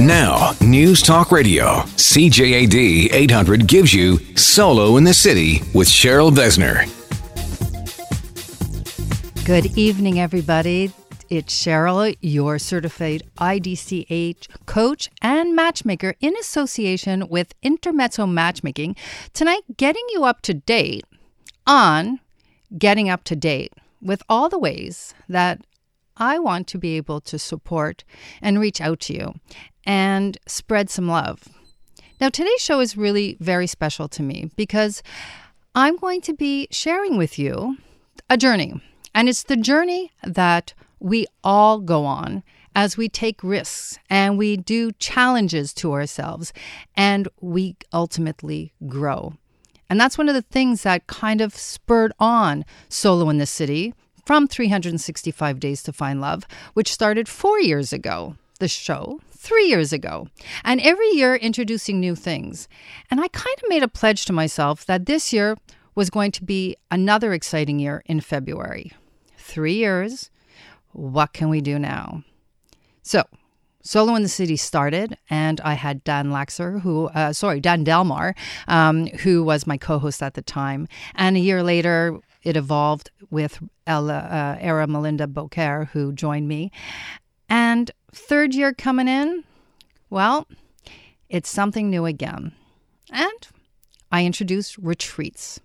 Now, News Talk Radio, CJAD 800 gives you Solo in the City with Cheryl Besner. Good evening, everybody. It's Cheryl, your certified IDCH coach and matchmaker in association with Intermezzo Matchmaking. Tonight, getting you up to date on getting up to date with all the ways that I want to be able to support and reach out to you and spread some love. Now, today's show is really very special to me because I'm going to be sharing with you a journey. And it's the journey that we all go on as we take risks and we do challenges to ourselves and we ultimately grow. And that's one of the things that kind of spurred on Solo in the City from 365 Days to Find Love, which started four years ago. The show three years ago, and every year introducing new things. And I kind of made a pledge to myself that this year was going to be another exciting year in February. Three years. What can we do now? So, Solo in the City started, and I had Dan Laxer, who, uh, sorry, Dan Delmar, um, who was my co host at the time. And a year later, it evolved with Ella, uh, Era Melinda Beaucaire, who joined me. And third year coming in, well, it's something new again. And I introduced retreats.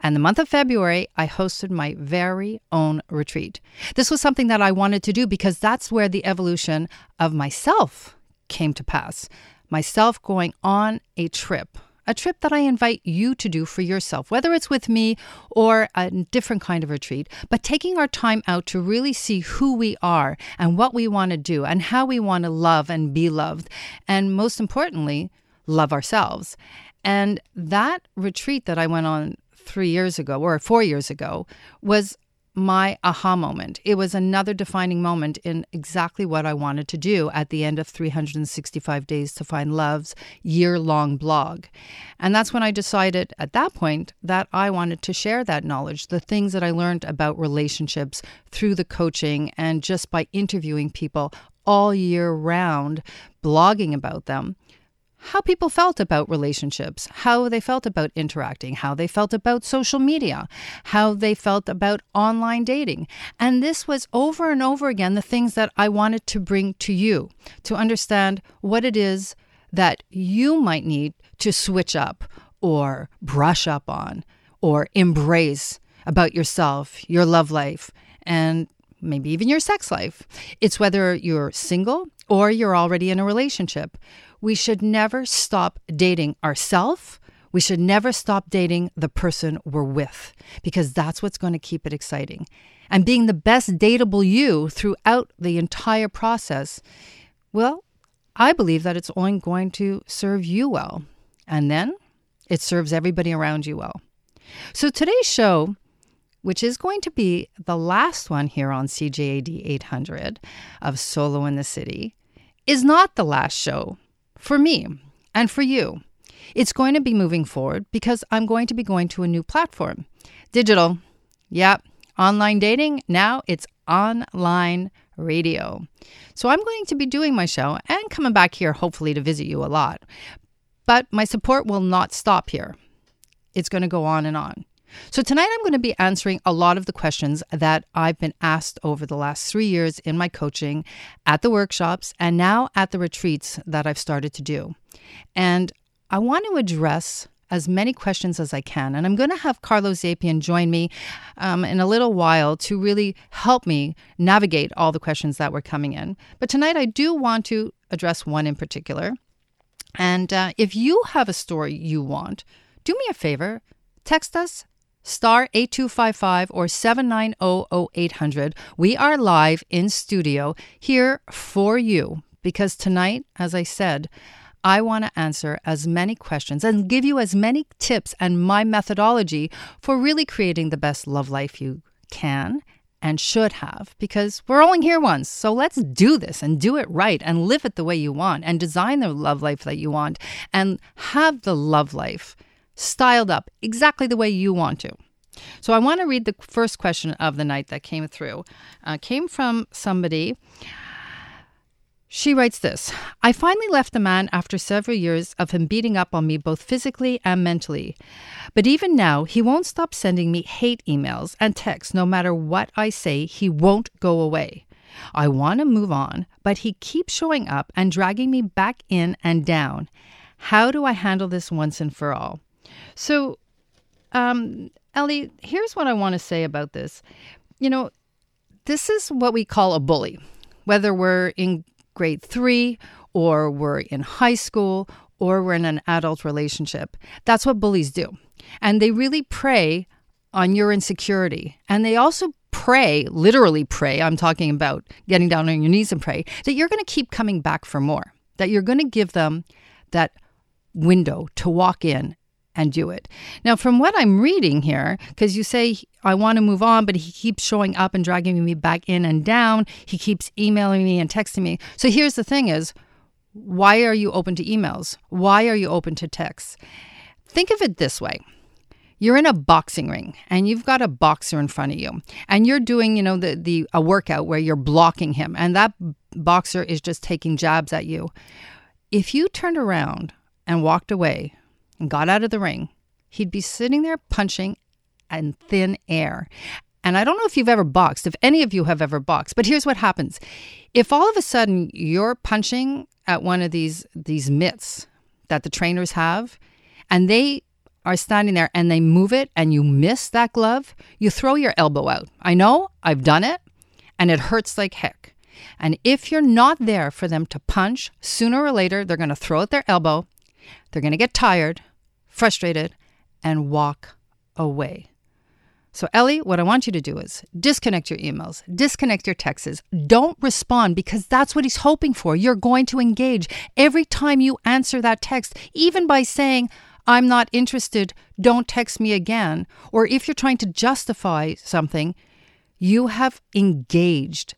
And the month of February, I hosted my very own retreat. This was something that I wanted to do because that's where the evolution of myself came to pass. Myself going on a trip a trip that I invite you to do for yourself, whether it's with me or a different kind of retreat, but taking our time out to really see who we are and what we want to do and how we want to love and be loved. And most importantly, love ourselves. And that retreat that I went on three years ago or four years ago was my aha moment. It was another defining moment in exactly what I wanted to do at the end of 365 Days to Find Love's year long blog. And that's when I decided at that point that I wanted to share that knowledge, the things that I learned about relationships through the coaching and just by interviewing people all year round, blogging about them how people felt about relationships, how they felt about interacting, how they felt about social media, how they felt about online dating. And this was over and over again the things that I wanted to bring to you to understand what it is that you might need to switch up or brush up on or embrace about yourself, your love life, and maybe even your sex life. It's whether you're single or you're already in a relationship we should never stop dating ourselves. We should never stop dating the person we're with because that's what's going to keep it exciting. And being the best dateable you throughout the entire process, well, I believe that it's only going to serve you well. And then it serves everybody around you well. So today's show, which is going to be the last one here on CJAD 800 of Solo in the City, is not the last show for me and for you. It's going to be moving forward because I'm going to be going to a new platform. Digital. Yep. Online dating. Now it's online radio. So I'm going to be doing my show and coming back here, hopefully, to visit you a lot. But my support will not stop here. It's going to go on and on. So, tonight I'm going to be answering a lot of the questions that I've been asked over the last three years in my coaching, at the workshops, and now at the retreats that I've started to do. And I want to address as many questions as I can. And I'm going to have Carlos Zapian join me um, in a little while to really help me navigate all the questions that were coming in. But tonight I do want to address one in particular. And uh, if you have a story you want, do me a favor, text us star 8255 or 790 We are live in studio here for you because tonight, as I said, I want to answer as many questions and give you as many tips and my methodology for really creating the best love life you can and should have because we're only here once. So let's do this and do it right and live it the way you want and design the love life that you want and have the love life styled up exactly the way you want to. So I want to read the first question of the night that came through. Uh, came from somebody She writes this I finally left the man after several years of him beating up on me both physically and mentally. But even now, he won't stop sending me hate emails and texts. No matter what I say, he won't go away. I want to move on, but he keeps showing up and dragging me back in and down. How do I handle this once and for all? So, um, Ellie, here's what I want to say about this. You know, this is what we call a bully, whether we're in grade three or we're in high school or we're in an adult relationship. That's what bullies do. And they really prey on your insecurity. And they also pray, literally pray, I'm talking about getting down on your knees and pray, that you're going to keep coming back for more, that you're going to give them that window to walk in and do it. Now, from what I'm reading here, because you say, I want to move on, but he keeps showing up and dragging me back in and down. He keeps emailing me and texting me. So here's the thing is, why are you open to emails? Why are you open to texts? Think of it this way. You're in a boxing ring and you've got a boxer in front of you and you're doing, you know, the, the a workout where you're blocking him and that boxer is just taking jabs at you. If you turned around and walked away and got out of the ring, he'd be sitting there punching in thin air. And I don't know if you've ever boxed, if any of you have ever boxed, but here's what happens. If all of a sudden you're punching at one of these these mitts that the trainers have and they are standing there and they move it and you miss that glove, you throw your elbow out. I know, I've done it, and it hurts like heck. And if you're not there for them to punch, sooner or later they're going to throw out their elbow they're going to get tired, frustrated, and walk away. So, Ellie, what I want you to do is disconnect your emails, disconnect your texts. Don't respond because that's what he's hoping for. You're going to engage every time you answer that text, even by saying, I'm not interested, don't text me again. Or if you're trying to justify something, you have engaged.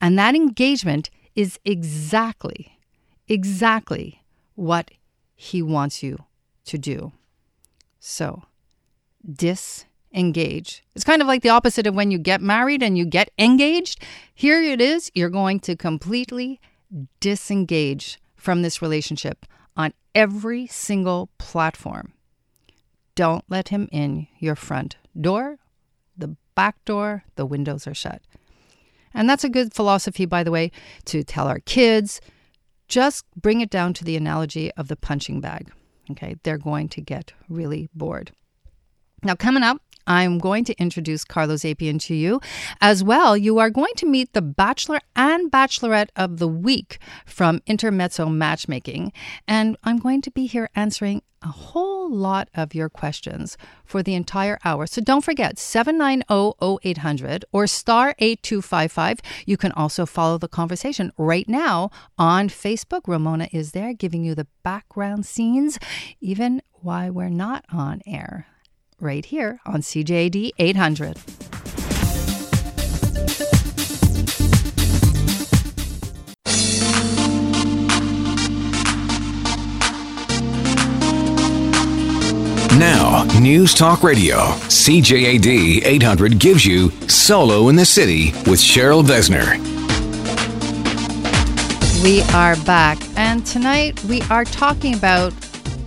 And that engagement is exactly, exactly what he wants you to do. So, disengage. It's kind of like the opposite of when you get married and you get engaged. Here it is, you're going to completely disengage from this relationship on every single platform. Don't let him in your front door, the back door, the windows are shut. And that's a good philosophy, by the way, to tell our kids, just bring it down to the analogy of the punching bag. Okay, they're going to get really bored. Now, coming up, I'm going to introduce Carlos Apian to you. As well, you are going to meet the Bachelor and Bachelorette of the Week from Intermezzo Matchmaking. And I'm going to be here answering a whole lot of your questions for the entire hour. So don't forget 790-0800 or star 8255. You can also follow the conversation right now on Facebook. Ramona is there giving you the background scenes even why we're not on air right here on CJAD 800. Now, News Talk Radio, CJAD 800 gives you Solo in the City with Cheryl Besner. We are back, and tonight we are talking about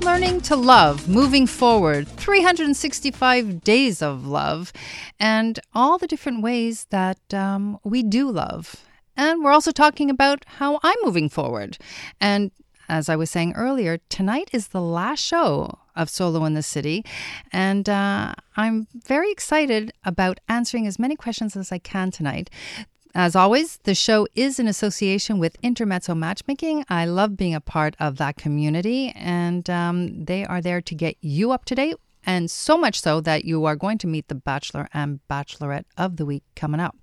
learning to love, moving forward, 365 days of love, and all the different ways that um, we do love. And we're also talking about how I'm moving forward. And as I was saying earlier, tonight is the last show of Solo in the City. And uh, I'm very excited about answering as many questions as I can tonight. As always, the show is in association with Intermezzo Matchmaking. I love being a part of that community, and um, they are there to get you up to date, and so much so that you are going to meet the Bachelor and Bachelorette of the week coming up.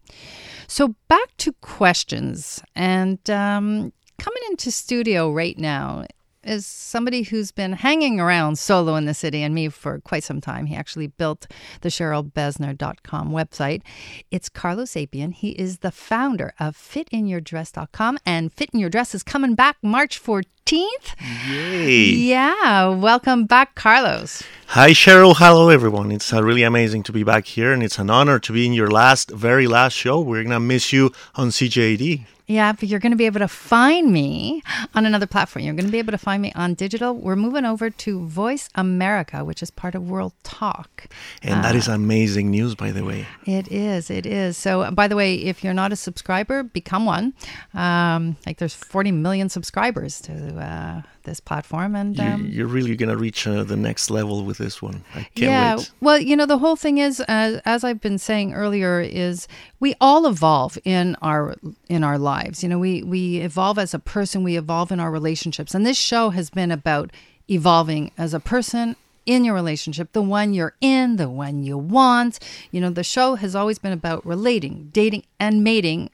So, back to questions, and um, coming into studio right now is somebody who's been hanging around solo in the city and me for quite some time. He actually built the CherylBesner.com website. It's Carlos Apian. He is the founder of FitInYourDress.com, and Fit in Your Dress is coming back March 14th. Yay! Yeah, welcome back, Carlos. Hi, Cheryl. Hello, everyone. It's uh, really amazing to be back here, and it's an honor to be in your last, very last show. We're gonna miss you on CJAD. Yeah, but you're going to be able to find me on another platform. You're going to be able to find me on digital. We're moving over to Voice America, which is part of World Talk. And that is amazing news, by the way. It is. It is. So, by the way, if you're not a subscriber, become one. Um, like, there's 40 million subscribers to uh, this platform, and You, um, you're really going to reach uh, the next level with this one. I can't yeah. wait. Well, you know, the whole thing is, uh, as I've been saying earlier, is we all evolve in our in our lives. You know, we we evolve as a person, we evolve in our relationships, and this show has been about evolving as a person in your relationship, the one you're in, the one you want. You know, the show has always been about relating, dating, and mating,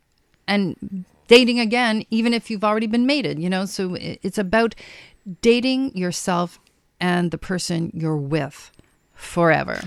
and dating again, even if you've already been mated. You know, so it's about dating yourself and the person you're with forever.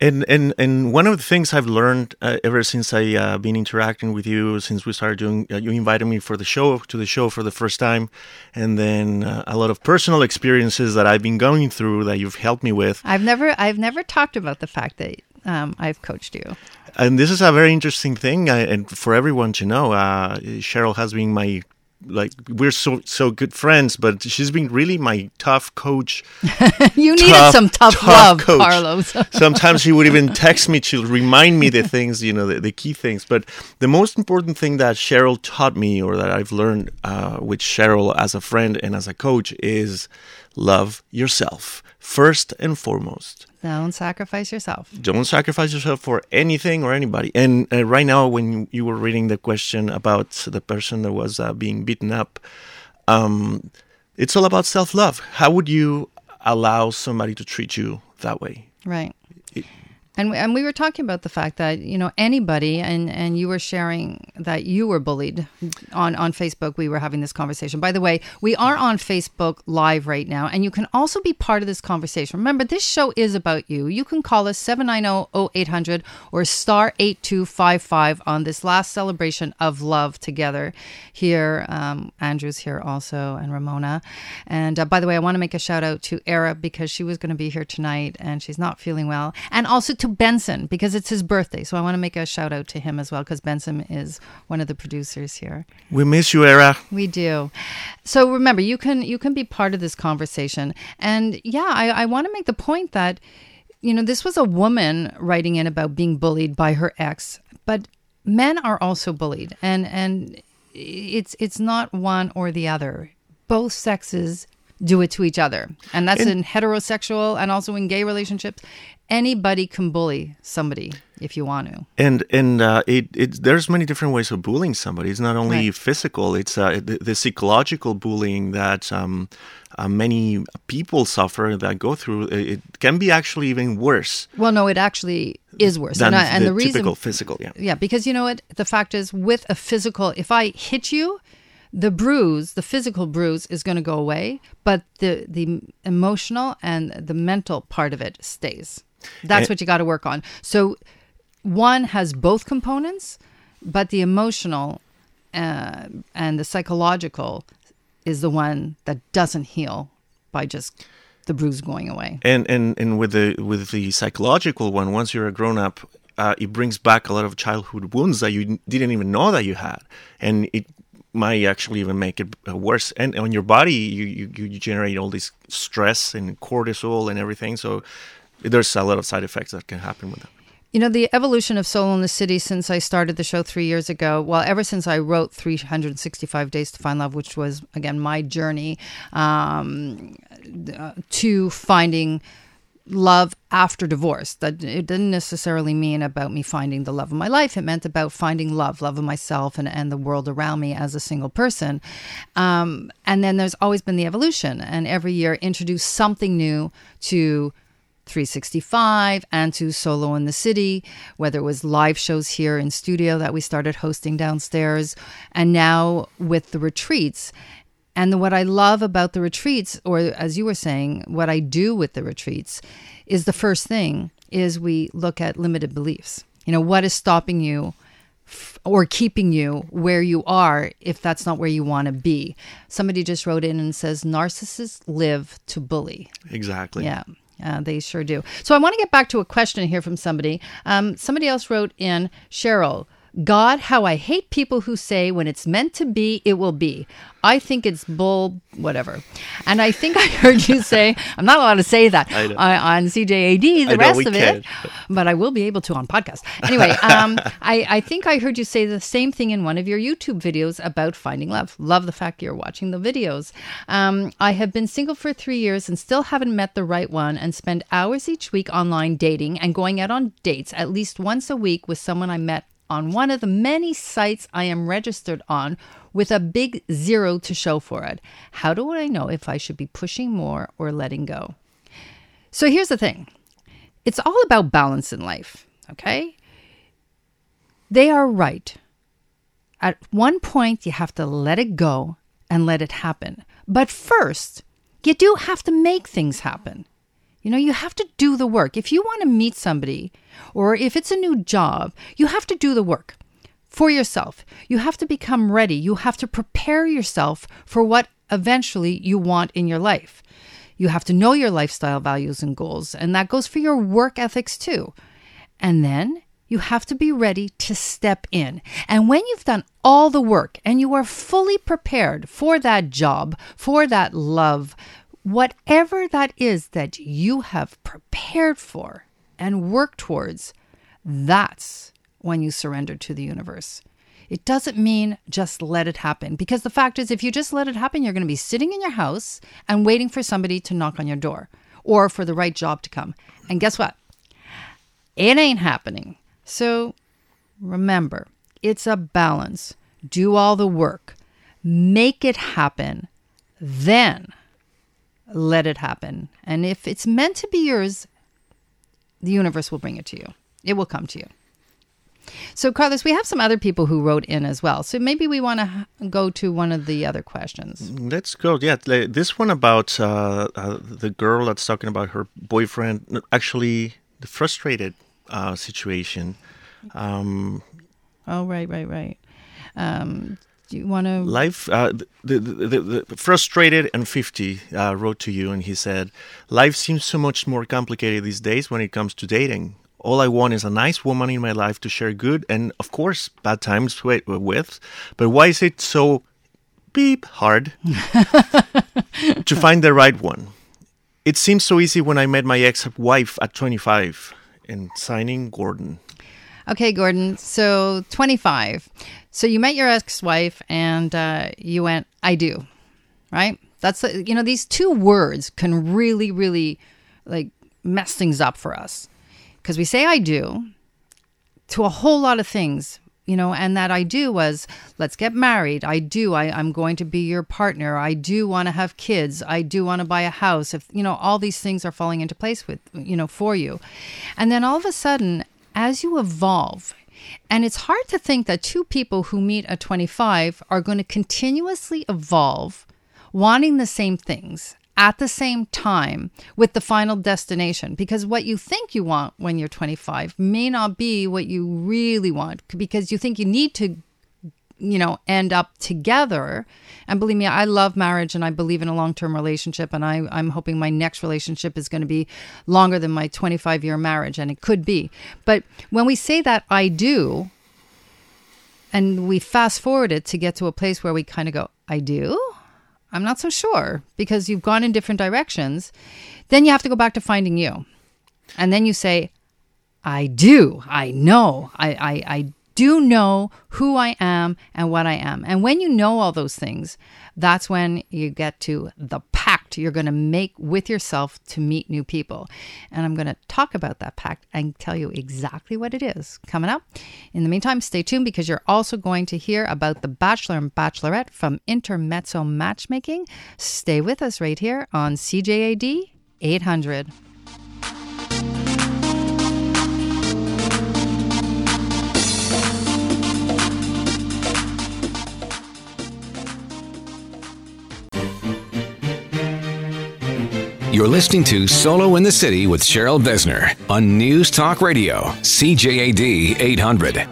And and and one of the things I've learned uh, ever since I uh, been interacting with you, since we started doing, uh, you invited me for the show to the show for the first time, and then uh, a lot of personal experiences that I've been going through that you've helped me with. I've never I've never talked about the fact that um, I've coached you. And this is a very interesting thing, uh, and for everyone to know, uh, Cheryl has been my like we're so so good friends, but she's been really my tough coach. You needed some tough, tough love, coach. Carlos. Sometimes she would even text me to remind me the things, you know, the, the key things. But the most important thing that Cheryl taught me, or that I've learned uh, with Cheryl as a friend and as a coach, is love yourself first and foremost. Don't sacrifice yourself. Don't sacrifice yourself for anything or anybody. And uh, right now, when you were reading the question about the person that was uh, being beaten up, um, it's all about self love. How would you allow somebody to treat you that way? Right. And we, and we were talking about the fact that you know anybody and and you were sharing that you were bullied on on Facebook. We were having this conversation. By the way, we are on Facebook live right now, and you can also be part of this conversation. Remember, this show is about you. You can call us 790-0800 or star eight two five five on this last celebration of love together. Here, um, Andrew's here also, and Ramona. And uh, by the way, I want to make a shout out to Era because she was going to be here tonight, and she's not feeling well, and also to Benson because it's his birthday. So I want to make a shout out to him as well because Benson is one of the producers here. We miss you, Era. We do. So remember, you can you can be part of this conversation. And yeah, I, I want to make the point that, you know, this was a woman writing in about being bullied by her ex, but men are also bullied. And and it's it's not one or the other. Both sexes do it to each other. And that's in heterosexual and also in gay relationships. Anybody can bully somebody if you want to. And and uh, it, it there's many different ways of bullying somebody. It's not only Right. physical; it's uh, the, the psychological bullying that um, uh, many people suffer that go through. It it can be actually even worse Well, no, it actually is worse. than and, I, and the, the reason typical physical. Yeah. Yeah, because you know what? The fact is, with a physical, if I hit you, the bruise, the physical bruise, is going to go away, but the the emotional and the mental part of it stays. That's And- what you got to work on. So one has both components, but the emotional uh, and the psychological is the one that doesn't heal by just the bruise going away. And and and with the with the psychological one, once you're a grown up, uh, it brings back a lot of childhood wounds that you didn't even know that you had, and it might actually even make it uh, worse. And on your body, you you, you generate all this stress and cortisol and everything. So there's a lot of side effects that can happen with that. You know, the evolution of Solo in the City since I started the show three years ago, well, ever since I wrote 365 Days to Find Love, which was, again, my journey um, uh, to finding love after divorce. That it didn't necessarily mean about me finding the love of my life. It meant about finding love, love of myself and, and the world around me as a single person. Um, and then there's always been the evolution, and every year introduce something new to 365 and to Solo in the City, whether it was live shows here in studio that we started hosting downstairs, and now with the retreats. And what I love about the retreats, or as you were saying, what I do with the retreats, is the first thing is we look at limited beliefs. You know, what is stopping you f- or keeping you where you are if that's not where you want to be? Somebody just wrote in and says narcissists live to bully. Exactly. Yeah. Uh, they sure do. So I want to get back to a question here from somebody. Um, somebody else wrote in Cheryl. God, how I hate people who say when it's meant to be, it will be. I think it's bull, whatever. And I think I heard you say, I'm not allowed to say that I on CJAD, the I rest of it, but I will be able to on podcast. Anyway, um, I, I think I heard you say the same thing in one of your YouTube videos about finding love. Love the fact you're watching the videos. Um, I have been single for three years and still haven't met the right one and spend hours each week online dating and going out on dates at least once a week with someone I met on one of the many sites I am registered on with a big zero to show for it. How do I know if I should be pushing more or letting go? So here's the thing it's all about balance in life, okay? They are right. At one point, you have to let it go and let it happen. But first, you do have to make things happen. You know, you have to do the work. If you want to meet somebody, or if it's a new job, you have to do the work for yourself. You have to become ready. You have to prepare yourself for what eventually you want in your life. You have to know your lifestyle values and goals, and that goes for your work ethics too. And then you have to be ready to step in. And when you've done all the work and you are fully prepared for that job, for that love, whatever that is that you have prepared for and worked towards, that's when you surrender to the universe. It doesn't mean just let it happen because the fact is, if you just let it happen, you're going to be sitting in your house and waiting for somebody to knock on your door or for the right job to come. And guess what? It ain't happening. So remember, it's a balance. Do all the work, make it happen, then let it happen. And if it's meant to be yours, the universe will bring it to you. It will come to you. So, Carlos, we have some other people who wrote in as well. So maybe we want to go to one of the other questions. Let's go. Yeah, this one about uh, uh, the girl that's talking about her boyfriend. Actually, the frustrated uh, situation. Um, Oh, right, right, right. Um, do you want to? life, uh, the, the, the, the frustrated and fifty uh, wrote to you, and he said, "Life seems so much more complicated these days when it comes to dating. All I want is a nice woman in my life to share good and, of course, bad times with. with. But why is it so beep hard to find the right one? It seems so easy when I met my ex-wife at 25." And signing Gordon. Okay, Gordon. So 25. So you met your ex-wife and uh, you went, "I do," right? That's you know these two words can really, really like mess things up for us because we say "I do" to a whole lot of things, you know, and that I do was let's get married. I do. I, I'm going to be your partner. I do want to have kids. I do want to buy a house. If you know all these things are falling into place with you know for you, and then all of a sudden, as you evolve. And it's hard to think that two people who meet at 25 are going to continuously evolve, wanting the same things at the same time with the final destination. Because what you think you want when you're 25 may not be what you really want because you think you need to you know end up together. And believe me i love marriage and i believe in a long-term relationship. And I, i'm hoping my next relationship is going to be longer than my 25 year marriage and it could be. But when we say that i do and we fast forward it to get to a place where we kind of go i do? I'm not so sure because you've gone in different directions then you have to go back to finding you. And then you say I do. I know. I, I, I do know who I am and what I am. And when you know all those things, that's when you get to the pact you're going to make with yourself to meet new people. And I'm going to talk about that pact and tell you exactly what it is coming up. In the meantime, stay tuned because you're also going to hear about the Bachelor and Bachelorette from Intermezzo Matchmaking. Stay with us right here on CJAD 800. You're listening to Solo in the City with Cheryl Besner on News Talk Radio, CJAD 800.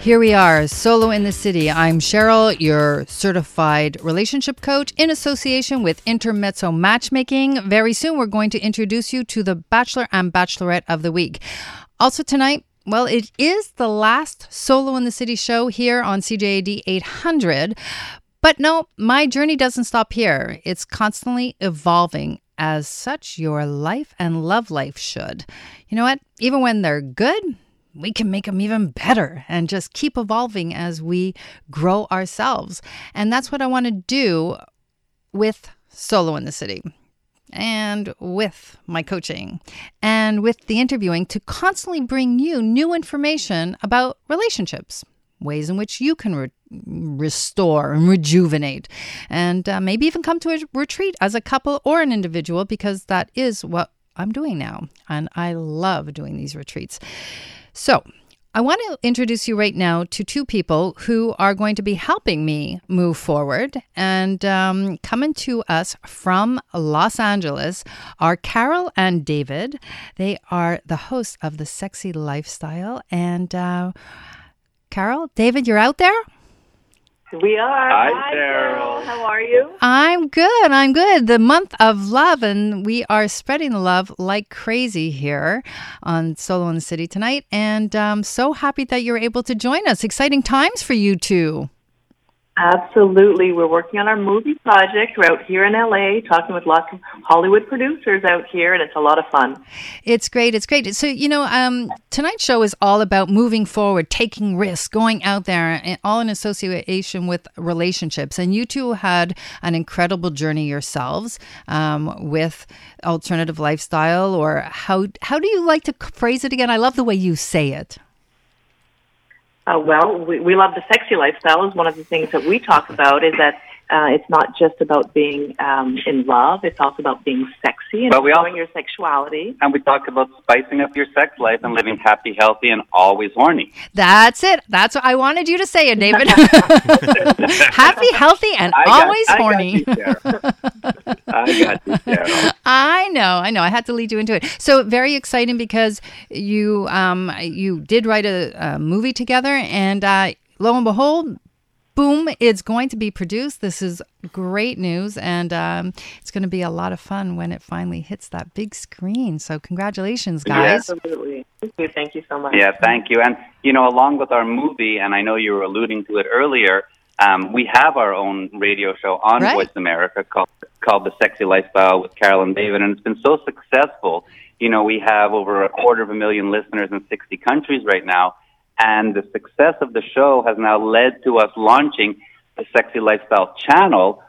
Here we are, solo in the city. I'm Cheryl, your certified relationship coach in association with Intermezzo Matchmaking. Very soon, we're going to introduce you to the Bachelor and Bachelorette of the Week. Also, tonight, Well, it is the last Solo in the City show here on CJAD 800. But no, my journey doesn't stop here. It's constantly evolving. As such, your life and love life should. You know what? Even when they're good, we can make them even better and just keep evolving as we grow ourselves. And that's what I want to do with Solo in the City and with my coaching and with the interviewing to constantly bring you new information about relationships, ways in which you can re- restore and rejuvenate, and uh, maybe even come to a retreat as a couple or an individual because that is what I'm doing now. And I love doing these retreats. So, I want to introduce you right now to two people who are going to be helping me move forward. And um, coming to us from Los Angeles are Carol and David. They are the hosts of The Sexy Lifestyle. And uh, Carol, David, you're out there? We are. Hi, Hi Cheryl. How are you? I'm good. I'm good. The month of love, and we are spreading the love like crazy here on Solo in the City tonight. And I'm so happy that you're able to join us. Exciting times for you two. Absolutely. We're working on our movie project. We're out here in LA talking with lots of Hollywood producers out here, and it's a lot of fun. It's great. It's great. So, you know, um, tonight's show is all about moving forward, taking risks, going out there, and all in association with relationships. And you two had an incredible journey yourselves um, with alternative lifestyle, or how, how do you like to phrase it again? I love the way you say it. Uh, well, we, we love the sexy lifestyle. Is one of the things that we talk about. Is that uh, it's not just about being um, in love; it's also about being sexy and But we also- your sexuality. And we talk about spicing up your sex life and living happy, healthy, and always horny. That's it. That's what I wanted you to say it, David. Happy, healthy, and I always got horny. I got you, Cheryl. I know, I know. I had to lead you into it. So very exciting because you um you did write a, a movie together, and uh, lo and behold, boom! It's going to be produced. This is great news, and um, it's going to be a lot of fun when it finally hits that big screen. So congratulations, guys! Absolutely. Thank you. Thank you so much. Yeah, thank you. And, you know, along with our movie, and I know you were alluding to it earlier, um, we have our own radio show on Right. Voice America called, called The Sexy Lifestyle with Carol and David, and it's been so successful. You know, we have over a quarter of a million listeners in 60 countries right now, and the success of the show has now led to us launching the Sexy Lifestyle channel,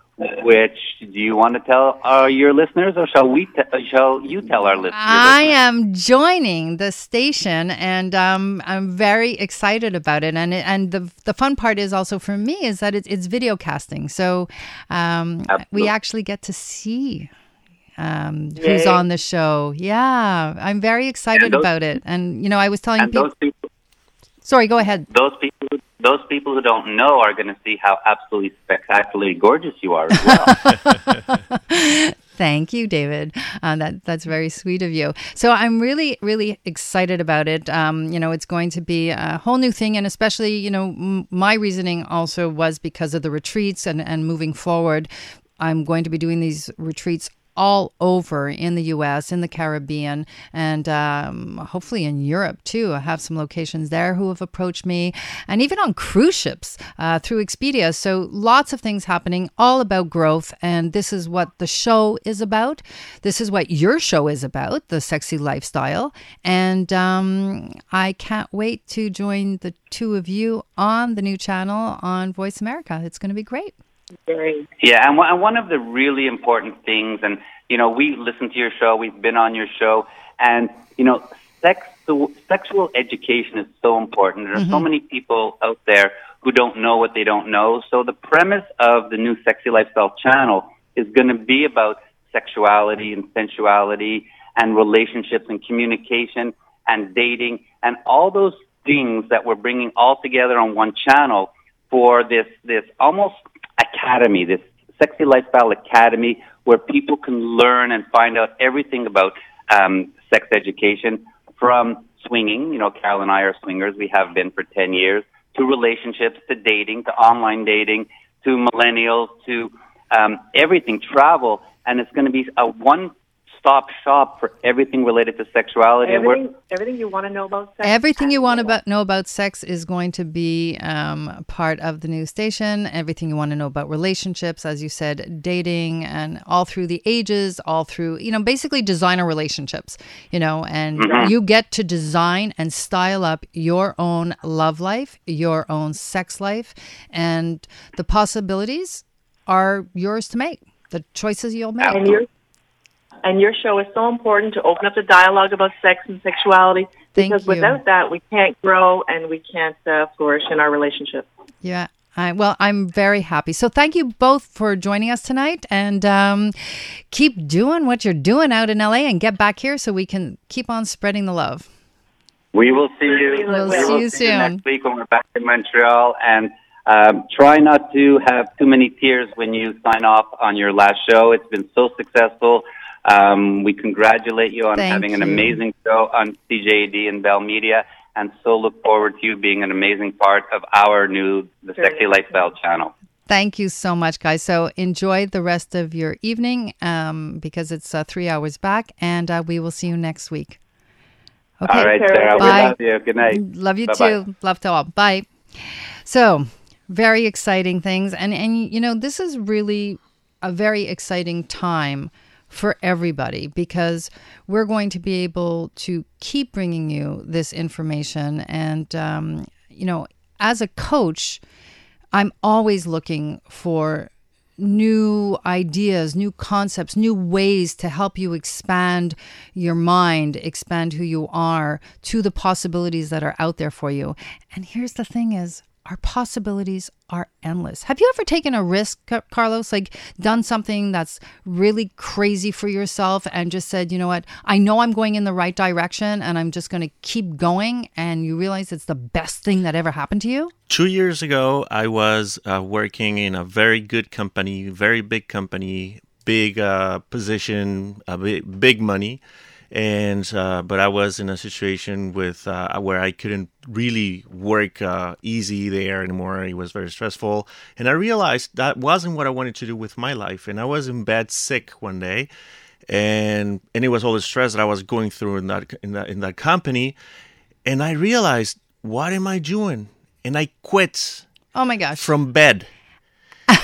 which do you want to tell uh, your listeners, or shall we? T- uh, shall you tell our listeners? I am joining the station, and um, I'm very excited about it. And and the the fun part is also for me is that it's it's video casting, so um, we actually get to see. Um, who's on the show? Yeah, I'm very excited those- about it. And you know, I was telling people, Sorry, go ahead. those people, those people who don't know are going to see how absolutely spectacularly gorgeous you are as well. Thank you, David. Uh, that that's very sweet of you. So I'm really, really excited about it. Um, you know, it's going to be a whole new thing, and especially, you know, m- my reasoning also was because of the retreats and and moving forward. I'm going to be doing these retreats all over in the U.S., in the Caribbean, and um, hopefully in Europe too. I have some locations there who have approached me, and even on cruise ships uh, through Expedia. So lots of things happening, all about growth, and this is what the show is about. This is what your show is about, the sexy lifestyle, and um, I can't wait to join the two of you on the new channel on Voice America. It's going to be great. Very. yeah, and one, and one of the really important things, and you know, we listen to your show, we've been on your show, and you know, sex, sexual education is so important. There are so mm-hmm. many people out there who don't know what they don't know. So the premise of the new Sexy Lifestyle channel is going to be about sexuality and sensuality and relationships and communication and dating and all those things that we're bringing all together on one channel for this this almost academy, this sexy lifestyle academy where people can learn and find out everything about um, sex education from swinging. You know, Carol and I are swingers. We have been for 10 years to relationships, to dating, to online dating, to millennials, to um, everything, travel. And it's going to be a one stop shop for everything related to sexuality. Everything, everything you want to know about sex. Everything you want more. about know about sex is going to be um, part of the new station. Everything you want to know about relationships, as you said, dating, and all through the ages, all through you know basically designer relationships. You know, and you get to design and style up your own love life, your own sex life, and the possibilities are yours to make. The choices you'll make. And your show is so important to open up the dialogue about sex and sexuality Thank because you. without that we can't grow and we can't uh, flourish in our relationship. Yeah. I, well, I'm very happy. So, thank you both for joining us tonight, and um, keep doing what you're doing out in LA, and get back here so we can keep on spreading the love. We will see you. We'll we see you see you soon. next week when we're back in Montreal. And um, try not to have too many tears when you sign off on your last show. It's been so successful. Um, we congratulate you on Thank having an you. amazing show on CJAD and Bell Media, and so look forward to you being an amazing part of our new The Sexy Lifestyle channel. Thank you so much, guys. So, enjoy the rest of your evening um, because it's uh, three hours back, and uh, we will see you next week. Okay. All right, Sarah. Sarah. We Bye. love you. Good night. Love you Bye-bye. too. Love to all. Bye. So, very exciting things, and and you know this is really a very exciting time for everybody because we're going to be able to keep bringing you this information, and um, you know, as a coach, I'm always looking for new ideas, new concepts, new ways to help you expand your mind, expand who you are to the possibilities that are out there for you. And here's the thing is our possibilities are endless. Have you ever taken a risk, Carlos? Like done something that's really crazy for yourself and just said, you know what? I know I'm going in the right direction and I'm just going to keep going. And you realize it's the best thing that ever happened to you? Two years ago, I was uh, working in a very good company, very big company, big uh, position, uh, big, big money, and uh, but I was in a situation with uh, where I couldn't really work uh, easy there anymore. It was very stressful, and I realized that wasn't what I wanted to do with my life. And I was in bed sick one day, and and it was all the stress that I was going through in that in that in that company, and I realized what am I doing? And I quit Oh my gosh. from bed.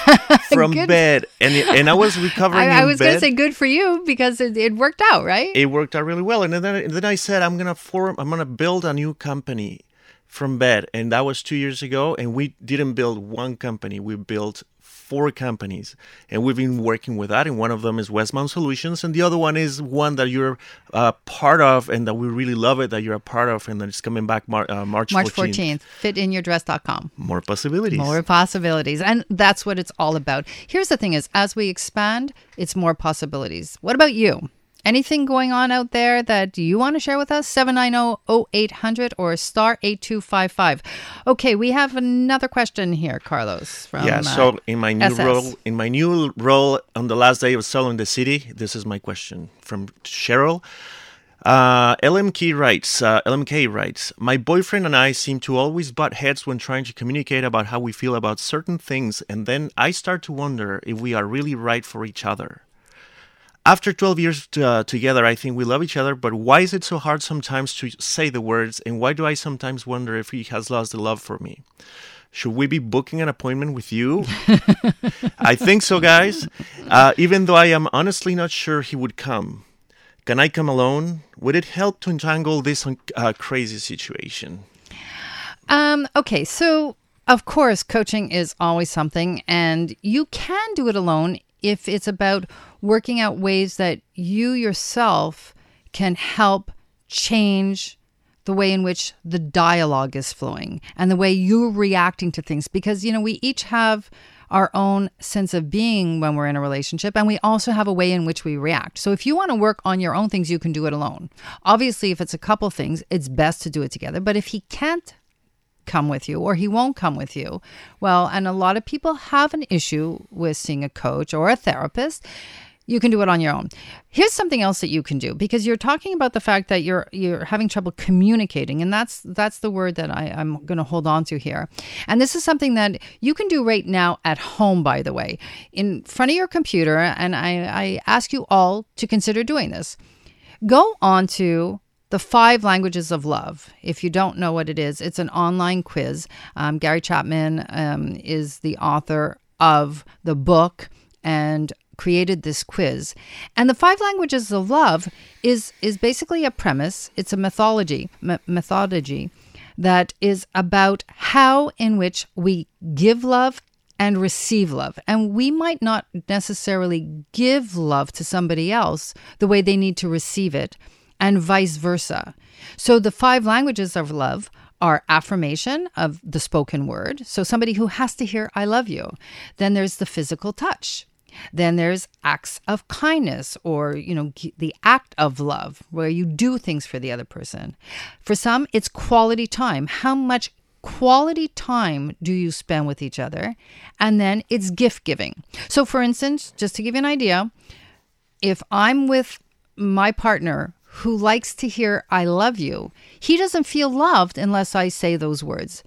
from Good. bed, and and I was recovering. I, I was going to say good for you because it, it worked out, right? it worked out really well. And then and then I said I'm gonna form I'm gonna build a new company from bed, and that was two years ago. And we didn't build one company; we built four companies, and we've been working with that. And one of them is Westmount Solutions, and the other one is one that you're uh, part of, and that we really love it that you're a part of, and that it's coming back Mar- uh, March March 14th. 14th, fitinyourdress.com. More possibilities. More possibilities. And that's what it's all about. Here's the thing is as we expand, it's more possibilities. What about you? Anything going on out there that you want to share with us? 790-0800 or star 8255. Okay, we have another question here, Carlos. From, yeah. uh, So in my new SS. role, in my new role on the last day of Solo in the City, this is my question from Cheryl. Uh, LMK writes, uh, LMK writes, my boyfriend and I seem to always butt heads when trying to communicate about how we feel about certain things, and then I start to wonder if we are really right for each other. After 12 years uh, together, I think we love each other, but why is it so hard sometimes to say the words, and why do I sometimes wonder if he has lost the love for me? Should we be booking an appointment with you? I think so, guys. Uh, even though I am honestly not sure he would come. Can I come alone? Would it help to untangle this uh, crazy situation? Um, okay, so of course, coaching is always something, and you can do it alone if it's about working out ways that you yourself can help change the way in which the dialogue is flowing and the way you're reacting to things. Because, you know, we each have our own sense of being when we're in a relationship, and we also have a way in which we react. So, if you want to work on your own things, you can do it alone. Obviously, if it's a couple things, it's best to do it together. But if he can't come with you or he won't come with you. Well, and a lot of people have an issue with seeing a coach or a therapist. you can do it on your own. Here's something else that you can do because you're talking about the fact that you're you're having trouble communicating, and that's that's the word that I, I'm going to hold on to here. And this is something that you can do right now at home, by the way, in front of your computer. And I, I ask you all to consider doing this. Go on to the five languages of love. If you don't know what it is, it's an online quiz. Um, Gary Chapman um, is the author of the book and created this quiz. And the five languages of love is is basically a premise. It's a mythology m- methodology that is about how in which we give love and receive love. And we might not necessarily give love to somebody else the way they need to receive it, and vice versa. So the five languages of love are affirmation of the spoken word. So somebody who has to hear, I love you. Then there's the physical touch. Then there's acts of kindness or, you know, the act of love where you do things for the other person. For some, it's quality time. How much quality time do you spend with each other? And then it's gift giving. So, for instance, just to give you an idea, if I'm with my partner who likes to hear I love you, he doesn't feel loved unless I say those words.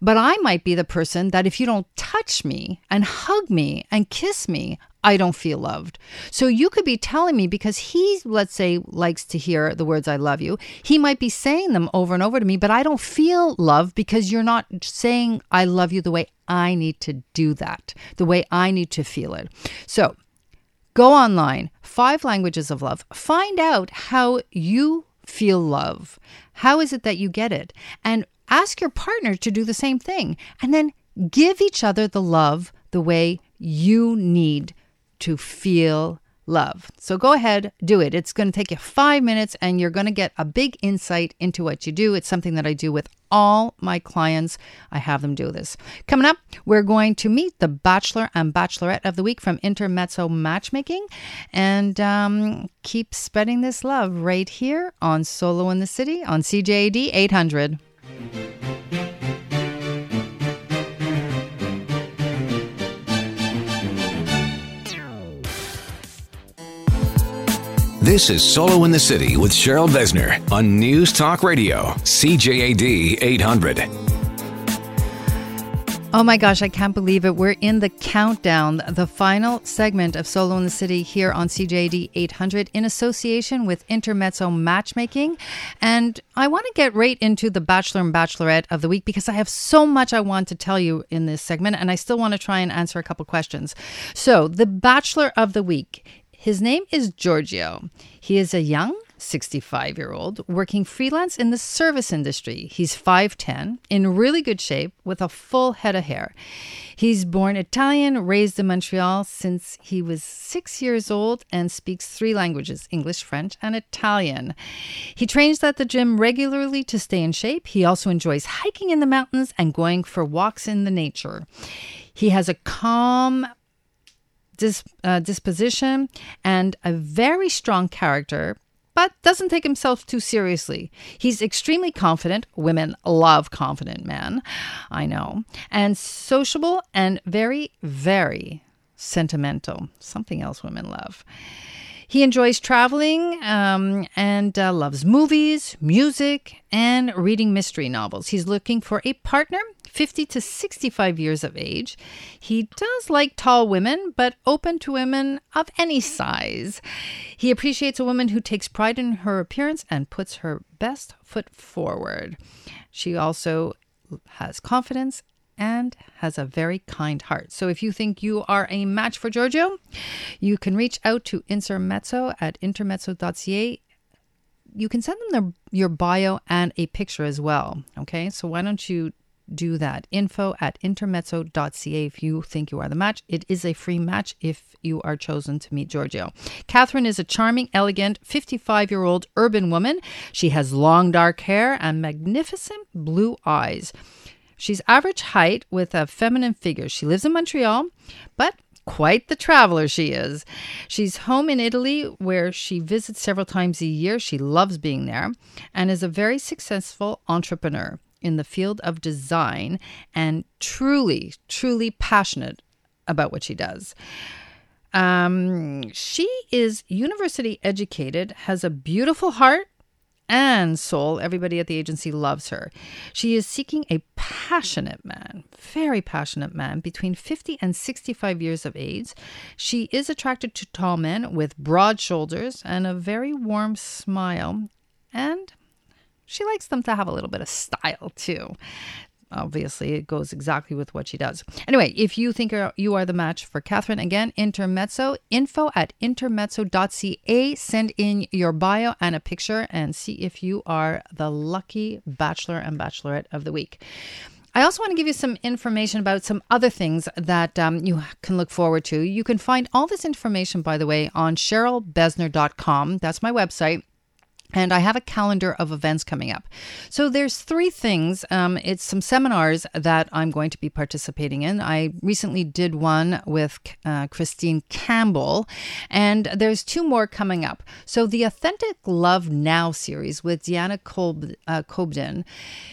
But I might be the person that if you don't touch me and hug me and kiss me, I don't feel loved. So you could be telling me because he, let's say, likes to hear the words I love you. He might be saying them over and over to me, but I don't feel love because you're not saying I love you the way I need to do that, the way I need to feel it. So go online, five languages of love, find out how you feel love. How is it that you get it? And ask your partner to do the same thing. And then give each other the love the way you need to feel love. So go ahead, do it. It's going to take you five minutes and you're going to get a big insight into what you do. It's something that I do with all my clients. I have them do this. Coming up, we're going to meet the Bachelor and Bachelorette of the Week from Intermezzo Matchmaking and um, keep spreading this love right here on Solo in the City on CJAD 800. This is Solo in the City with Cheryl Besner on News Talk Radio, CJAD 800. Oh my gosh, I can't believe it. We're in the countdown, the final segment of Solo in the City here on CJAD 800 in association with Intermezzo Matchmaking. And I want to get right into the Bachelor and Bachelorette of the week because I have so much I want to tell you in this segment, and I still want to try and answer a couple questions. So, the Bachelor of the week. His name is Giorgio. He is a young 65 year old working freelance in the service industry. He's 5'10, in really good shape, with a full head of hair. He's born Italian, raised in Montreal since he was six years old, and speaks three languages English, French, and Italian. He trains at the gym regularly to stay in shape. He also enjoys hiking in the mountains and going for walks in the nature. He has a calm, dis, uh, disposition and a very strong character, but doesn't take himself too seriously. He's extremely confident. Women love confident men, I know, and sociable and very, very sentimental. Something else women love. He enjoys traveling um, and uh, loves movies, music, and reading mystery novels. He's looking for a partner 50 to 65 years of age. He does like tall women, but open to women of any size. He appreciates a woman who takes pride in her appearance and puts her best foot forward. She also has confidence and has a very kind heart. So if you think you are a match for Giorgio, you can reach out to Intermezzo at intermezzo.ca. You can send them their, your bio and a picture as well. Okay, so why don't you do that. Info at intermezzo.ca if you think you are the match. It is a free match if you are chosen to meet Giorgio. Catherine is a charming, elegant, 55 year old urban woman. She has long dark hair and magnificent blue eyes. She's average height with a feminine figure. She lives in Montreal, but quite the traveler she is. She's home in Italy where she visits several times a year. She loves being there and is a very successful entrepreneur in the field of design and truly, truly passionate about what she does. Um, she is university educated, has a beautiful heart and soul. Everybody at the agency loves her. She is seeking a passionate man, very passionate man, between 50 and 65 years of age. She is attracted to tall men with broad shoulders and a very warm smile. And she likes them to have a little bit of style too obviously it goes exactly with what she does. Anyway, if you think you are the match for Catherine, again, intermezzo, info at intermezzo.ca. Send in your bio and a picture and see if you are the lucky bachelor and bachelorette of the week. I also want to give you some information about some other things that um, you can look forward to. You can find all this information, by the way, on CherylBesner.com. That's my website and I have a calendar of events coming up. So there's three things. Um, it's some seminars that I'm going to be participating in. I recently did one with uh, Christine Campbell, and there's two more coming up. So the Authentic Love Now series with Deanna Kolb- uh, Cobden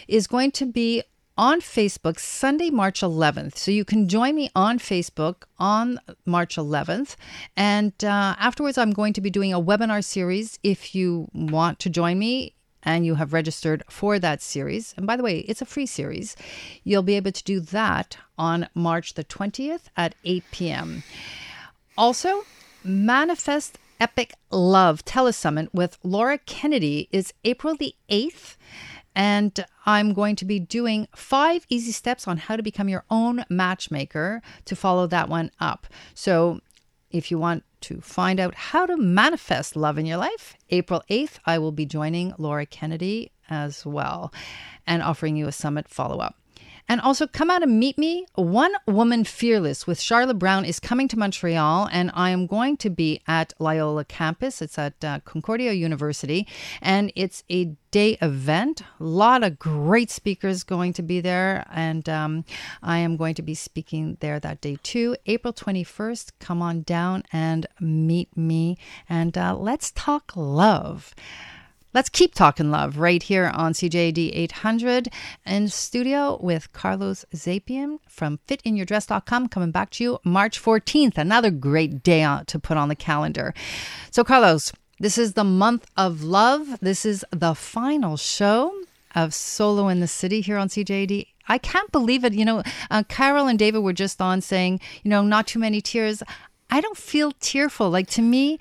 is going to be on Facebook Sunday, March 11th. So you can join me on Facebook on March 11th. And uh, afterwards, I'm going to be doing a webinar series if you want to join me and you have registered for that series. And by the way, it's a free series. You'll be able to do that on March the 20th at 8 p.m. Also, Manifest Epic Love Telesummit with Laura Kennedy is April the 8th. And I'm going to be doing five easy steps on how to become your own matchmaker to follow that one up. So, if you want to find out how to manifest love in your life, April 8th, I will be joining Laura Kennedy as well and offering you a summit follow up. And also come out and meet me. One Woman Fearless with Charlotte Brown is coming to Montreal, and I am going to be at Loyola campus. It's at uh, Concordia University, and it's a day event. A lot of great speakers going to be there, and um, I am going to be speaking there that day too. April 21st, come on down and meet me, and uh, let's talk love. Let's keep talking love right here on CJAD 800 in studio with Carlos Zapian from fitinyourdress.com coming back to you March 14th. Another great day to put on the calendar. So, Carlos, this is the month of love. This is the final show of Solo in the City here on CJAD I can't believe it. You know, uh, Carol and David were just on saying, you know, not too many tears. I don't feel tearful. Like to me,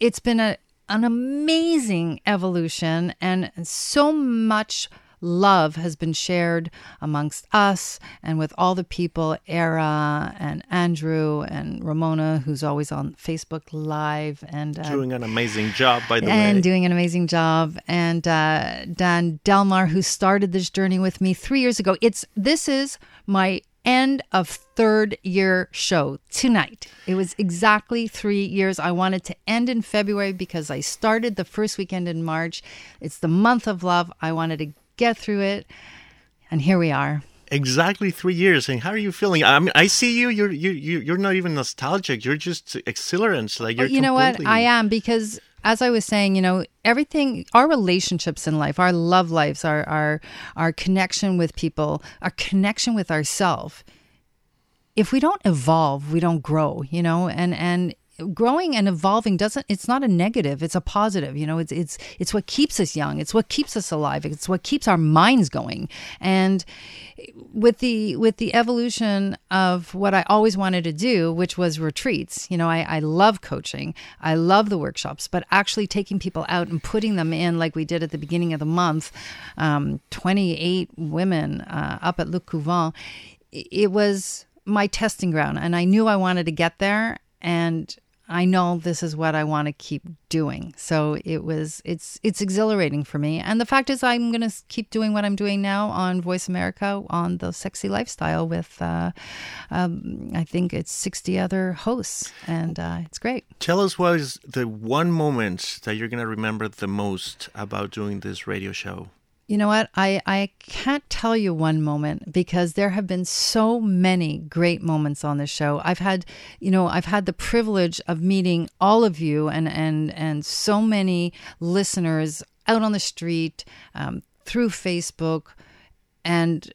it's been a an amazing evolution and so much love has been shared amongst us and with all the people, Era and Andrew and Ramona, who's always on Facebook Live and uh, doing an amazing job, by the and way. And doing an amazing job. And uh, Dan Delmar, who started this journey with me three years ago. It's this is my end of third year show tonight. It was exactly three years. I wanted to end in February because I started the first weekend in March. It's the month of love. I wanted to get through it. And here we are. Exactly three years. And how are you feeling? I mean, I see you. You're you you're not even nostalgic. You're just exhilarant. Like you're. You know what? I am because as I was saying, you know, everything, our relationships in life, our love lives, our our our connection with people, our connection with ourselves. If we don't evolve, we don't grow. You know, and and growing and evolving doesn't it's not a negative it's a positive you know it's it's it's what keeps us young it's what keeps us alive it's what keeps our minds going. And with the with the evolution of what I always wanted to do which was retreats you know I, I love coaching I love the workshops but actually taking people out and putting them in like we did at the beginning of the month um, 28 women uh, up at Le Couvent it was my testing ground and I knew I wanted to get there and I know this is what I want to keep doing. So it was it's it's exhilarating for me. And the fact is I'm going to keep doing what I'm doing now on Voice America on the sexy lifestyle with uh, um, I think it's 60 other hosts and uh, it's great. Tell us what is the one moment that you're going to remember the most about doing this radio show? You know what? I, I can't tell you one moment because there have been so many great moments on the show. I've had, you know, I've had the privilege of meeting all of you and and and so many listeners out on the street, um, through Facebook, and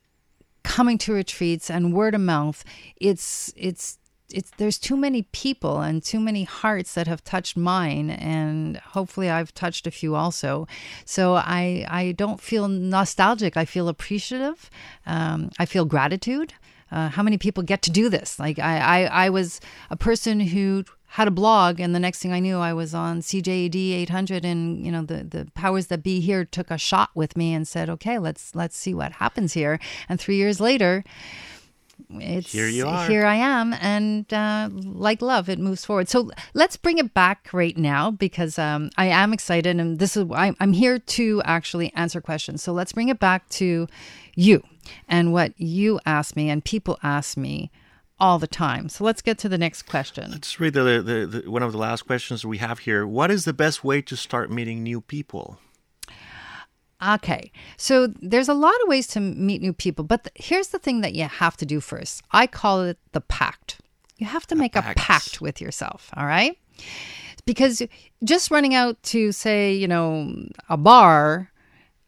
coming to retreats and word of mouth. It's it's it's there's too many people and too many hearts that have touched mine and hopefully I've touched a few also. So I I don't feel nostalgic. I feel appreciative. Um, I feel gratitude. Uh, how many people get to do this? Like I, I I was a person who had a blog and the next thing I knew I was on CJAD 800 and you know the the powers that be here took a shot with me and said okay let's let's see what happens here. And 3 years later it's Here you are. here I am and uh, like love it moves forward so let's bring it back right now because um, I am excited and this is I, I'm here to actually answer questions so let's bring it back to you and what you ask me and people ask me all the time so let's get to the next question Let's read the, the, the one of the last questions we have here. What is the best way to start meeting new people? Okay. So there's a lot of ways to meet new people, but th- here's the thing that you have to do first. I call it the pact. You have to make a pact. pact with yourself, all right? Because just running out to say, you know, a bar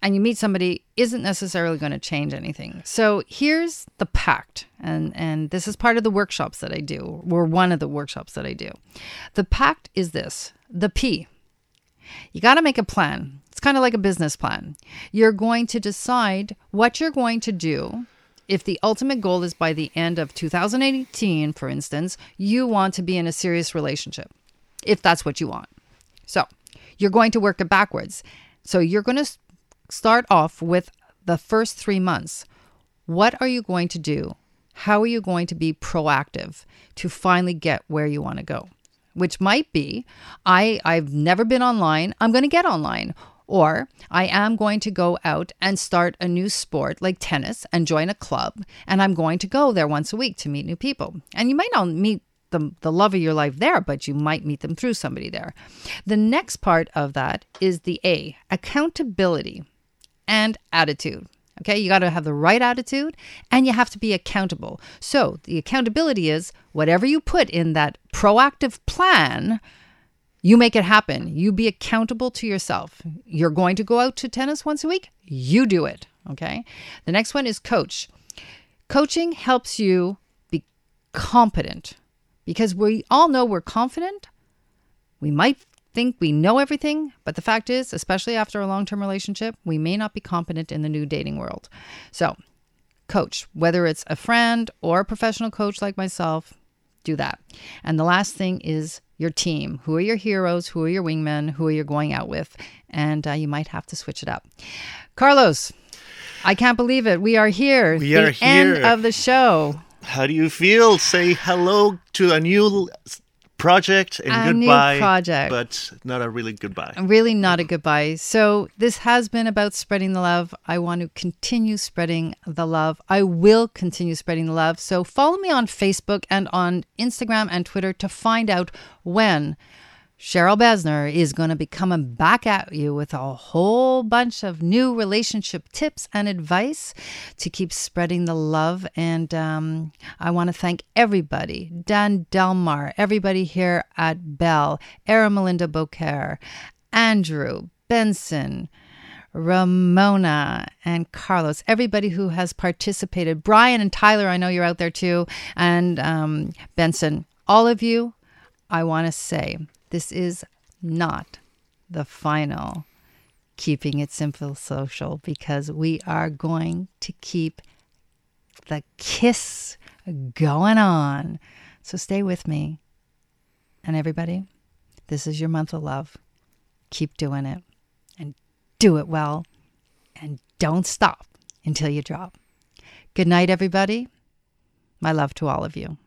and you meet somebody isn't necessarily going to change anything. So here's the pact. And and this is part of the workshops that I do, or one of the workshops that I do. The pact is this. The P you got to make a plan. It's kind of like a business plan. You're going to decide what you're going to do. If the ultimate goal is by the end of 2018, for instance, you want to be in a serious relationship, if that's what you want. So you're going to work it backwards. So you're going to start off with the first three months. What are you going to do? How are you going to be proactive to finally get where you want to go? which might be I, I've never been online, I'm going to get online. Or I am going to go out and start a new sport like tennis and join a club, and I'm going to go there once a week to meet new people. And you might not meet the, the love of your life there, but you might meet them through somebody there. The next part of that is the A accountability and attitude. Okay, you got to have the right attitude and you have to be accountable. So, the accountability is whatever you put in that proactive plan, you make it happen. You be accountable to yourself. You're going to go out to tennis once a week, you do it. Okay, the next one is coach. Coaching helps you be competent because we all know we're confident. We might think we know everything, but the fact is, especially after a long term relationship, we may not be competent in the new dating world. So, coach, whether it's a friend or a professional coach like myself, do that. And the last thing is your team. Who are your heroes? Who are your wingmen? Who are you going out with? And uh, you might have to switch it up. Carlos, I can't believe it. We are here. We the are end here. of the show. How do you feel? Say hello to a new project and A new goodbye. project. But not a really goodbye. Really not a goodbye. So, this has been about spreading the love. I want to continue spreading the love. I will continue spreading the love. So, follow me on Facebook and on Instagram and Twitter to find out when Cheryl Besner is going to be coming back at you with a whole bunch of new relationship tips and advice to keep spreading the love. And um, I want to thank everybody Dan Delmar, everybody here at Bell, Era Melinda Beaucaire, Andrew, Benson, Ramona and Carlos, everybody who has participated, Brian and Tyler, I know you're out there too, and um, Benson, all of you, I want to say this is not the final Keeping It Simple Social because we are going to keep the kiss going on. So stay with me. And everybody, this is your month of love. Keep doing it and do it well and don't stop until you drop. Good night, everybody. My love to all of you.